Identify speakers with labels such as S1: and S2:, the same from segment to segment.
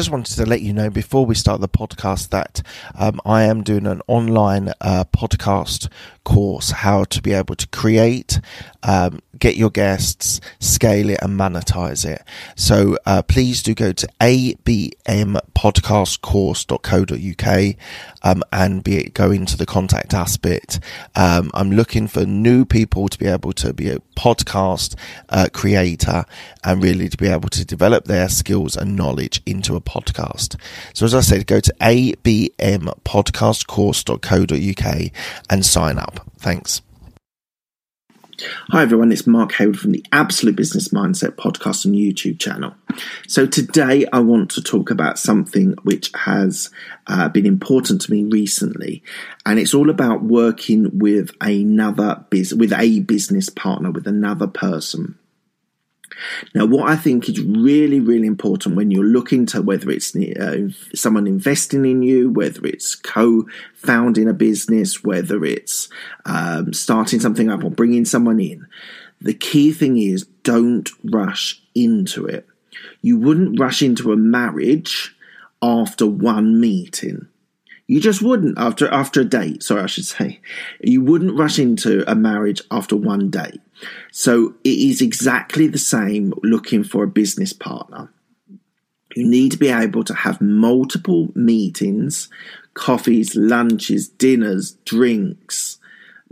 S1: Just wanted to let you know before we start the podcast that um, I am doing an online uh, podcast course how to be able to create, um, get your guests, scale it, and monetize it. So uh, please do go to abmpodcastcourse.co.uk um, and be it go into the contact us bit. Um, I'm looking for new people to be able to be a podcast uh, creator and really to be able to develop their skills and knowledge into a podcast. So as I said, go to abmpodcastcourse.co.uk and sign up. Thanks.
S2: Hi everyone, it's Mark Hayward from the Absolute Business Mindset podcast and YouTube channel. So today I want to talk about something which has uh, been important to me recently, and it's all about working with another biz- with a business partner, with another person. Now, what I think is really, really important when you're looking to whether it's uh, someone investing in you, whether it's co founding a business, whether it's um, starting something up or bringing someone in, the key thing is don't rush into it. You wouldn't rush into a marriage after one meeting. You just wouldn't after after a date. Sorry, I should say. You wouldn't rush into a marriage after one date. So it is exactly the same looking for a business partner. You need to be able to have multiple meetings, coffees, lunches, dinners, drinks,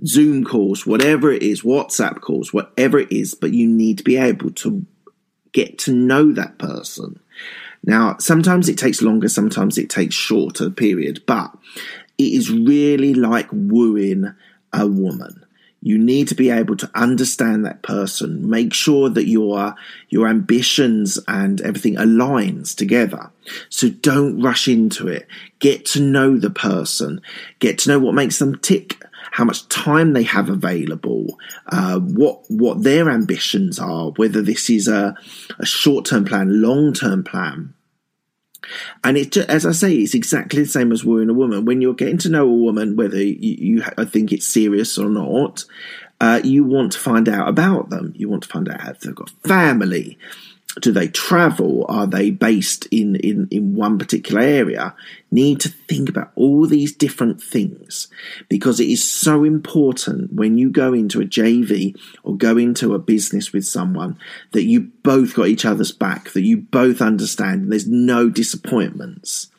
S2: Zoom calls, whatever it is, WhatsApp calls, whatever it is, but you need to be able to get to know that person. Now, sometimes it takes longer, sometimes it takes shorter period, but it is really like wooing a woman. You need to be able to understand that person, make sure that your your ambitions and everything aligns together. So don't rush into it. Get to know the person, get to know what makes them tick, how much time they have available, uh, what what their ambitions are, whether this is a, a short term plan, long term plan. And it, as I say, it's exactly the same as wooing a woman. When you're getting to know a woman, whether you, you think it's serious or not, uh, you want to find out about them. You want to find out if they've got family, do they travel? Are they based in, in, in one particular area? Need to think about all these different things because it is so important when you go into a JV or go into a business with someone that you both got each other's back, that you both understand there's no disappointments.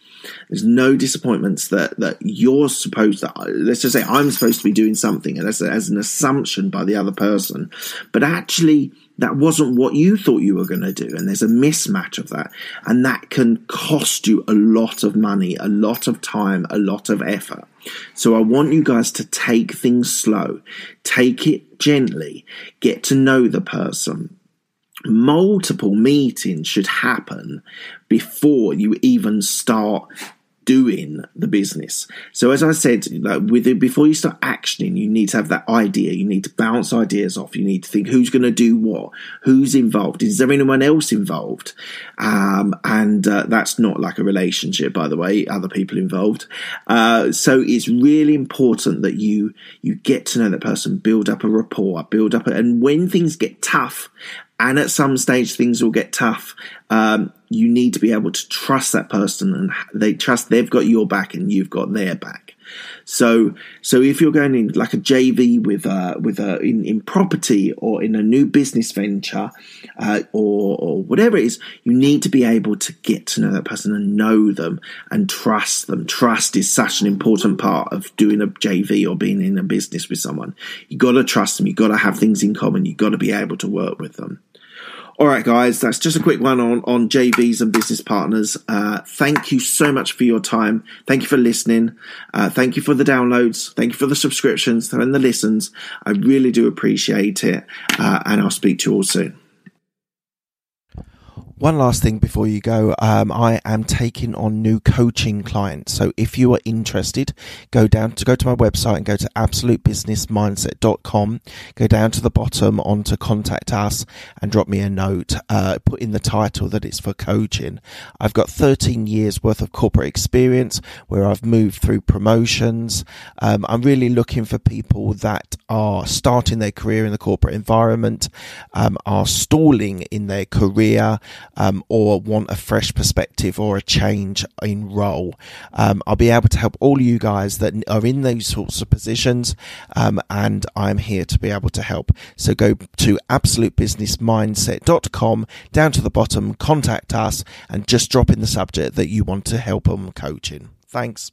S2: There's no disappointments that, that you're supposed to, let's just say I'm supposed to be doing something and as, as an assumption by the other person, but actually that wasn't what you thought you were going to do. And there's a mismatch of that. And that can cost you a lot of money, a lot of time, a lot of effort. So I want you guys to take things slow, take it gently, get to know the person. Multiple meetings should happen before you even start doing the business. So as I said, like with it, before you start actioning, you need to have that idea. You need to bounce ideas off. You need to think who's going to do what, who's involved. Is there anyone else involved? Um, and uh, that's not like a relationship, by the way. Other people involved. Uh, so it's really important that you you get to know that person, build up a rapport, build up, a, and when things get tough and at some stage things will get tough. Um, you need to be able to trust that person, and they trust they've got your back and you've got their back. So, so if you're going in like a JV with uh, with a in, in property or in a new business venture uh, or or whatever it is, you need to be able to get to know that person and know them and trust them. Trust is such an important part of doing a JV or being in a business with someone. You got to trust them. You got to have things in common. You got to be able to work with them. All right, guys, that's just a quick one on, on JVs and business partners. Uh, thank you so much for your time. Thank you for listening. Uh, thank you for the downloads. Thank you for the subscriptions and the listens. I really do appreciate it. Uh, and I'll speak to you all soon.
S1: One last thing before you go, um, I am taking on new coaching clients. So if you are interested, go down to go to my website and go to absolutebusinessmindset.com. Go down to the bottom onto contact us and drop me a note. Uh, put in the title that it's for coaching. I've got 13 years worth of corporate experience where I've moved through promotions. Um, I'm really looking for people that are starting their career in the corporate environment, um, are stalling in their career um, or want a fresh perspective or a change in role. Um, I'll be able to help all you guys that are in those sorts of positions, um, and I'm here to be able to help. So go to absolutebusinessmindset.com, down to the bottom, contact us, and just drop in the subject that you want to help them coaching. Thanks.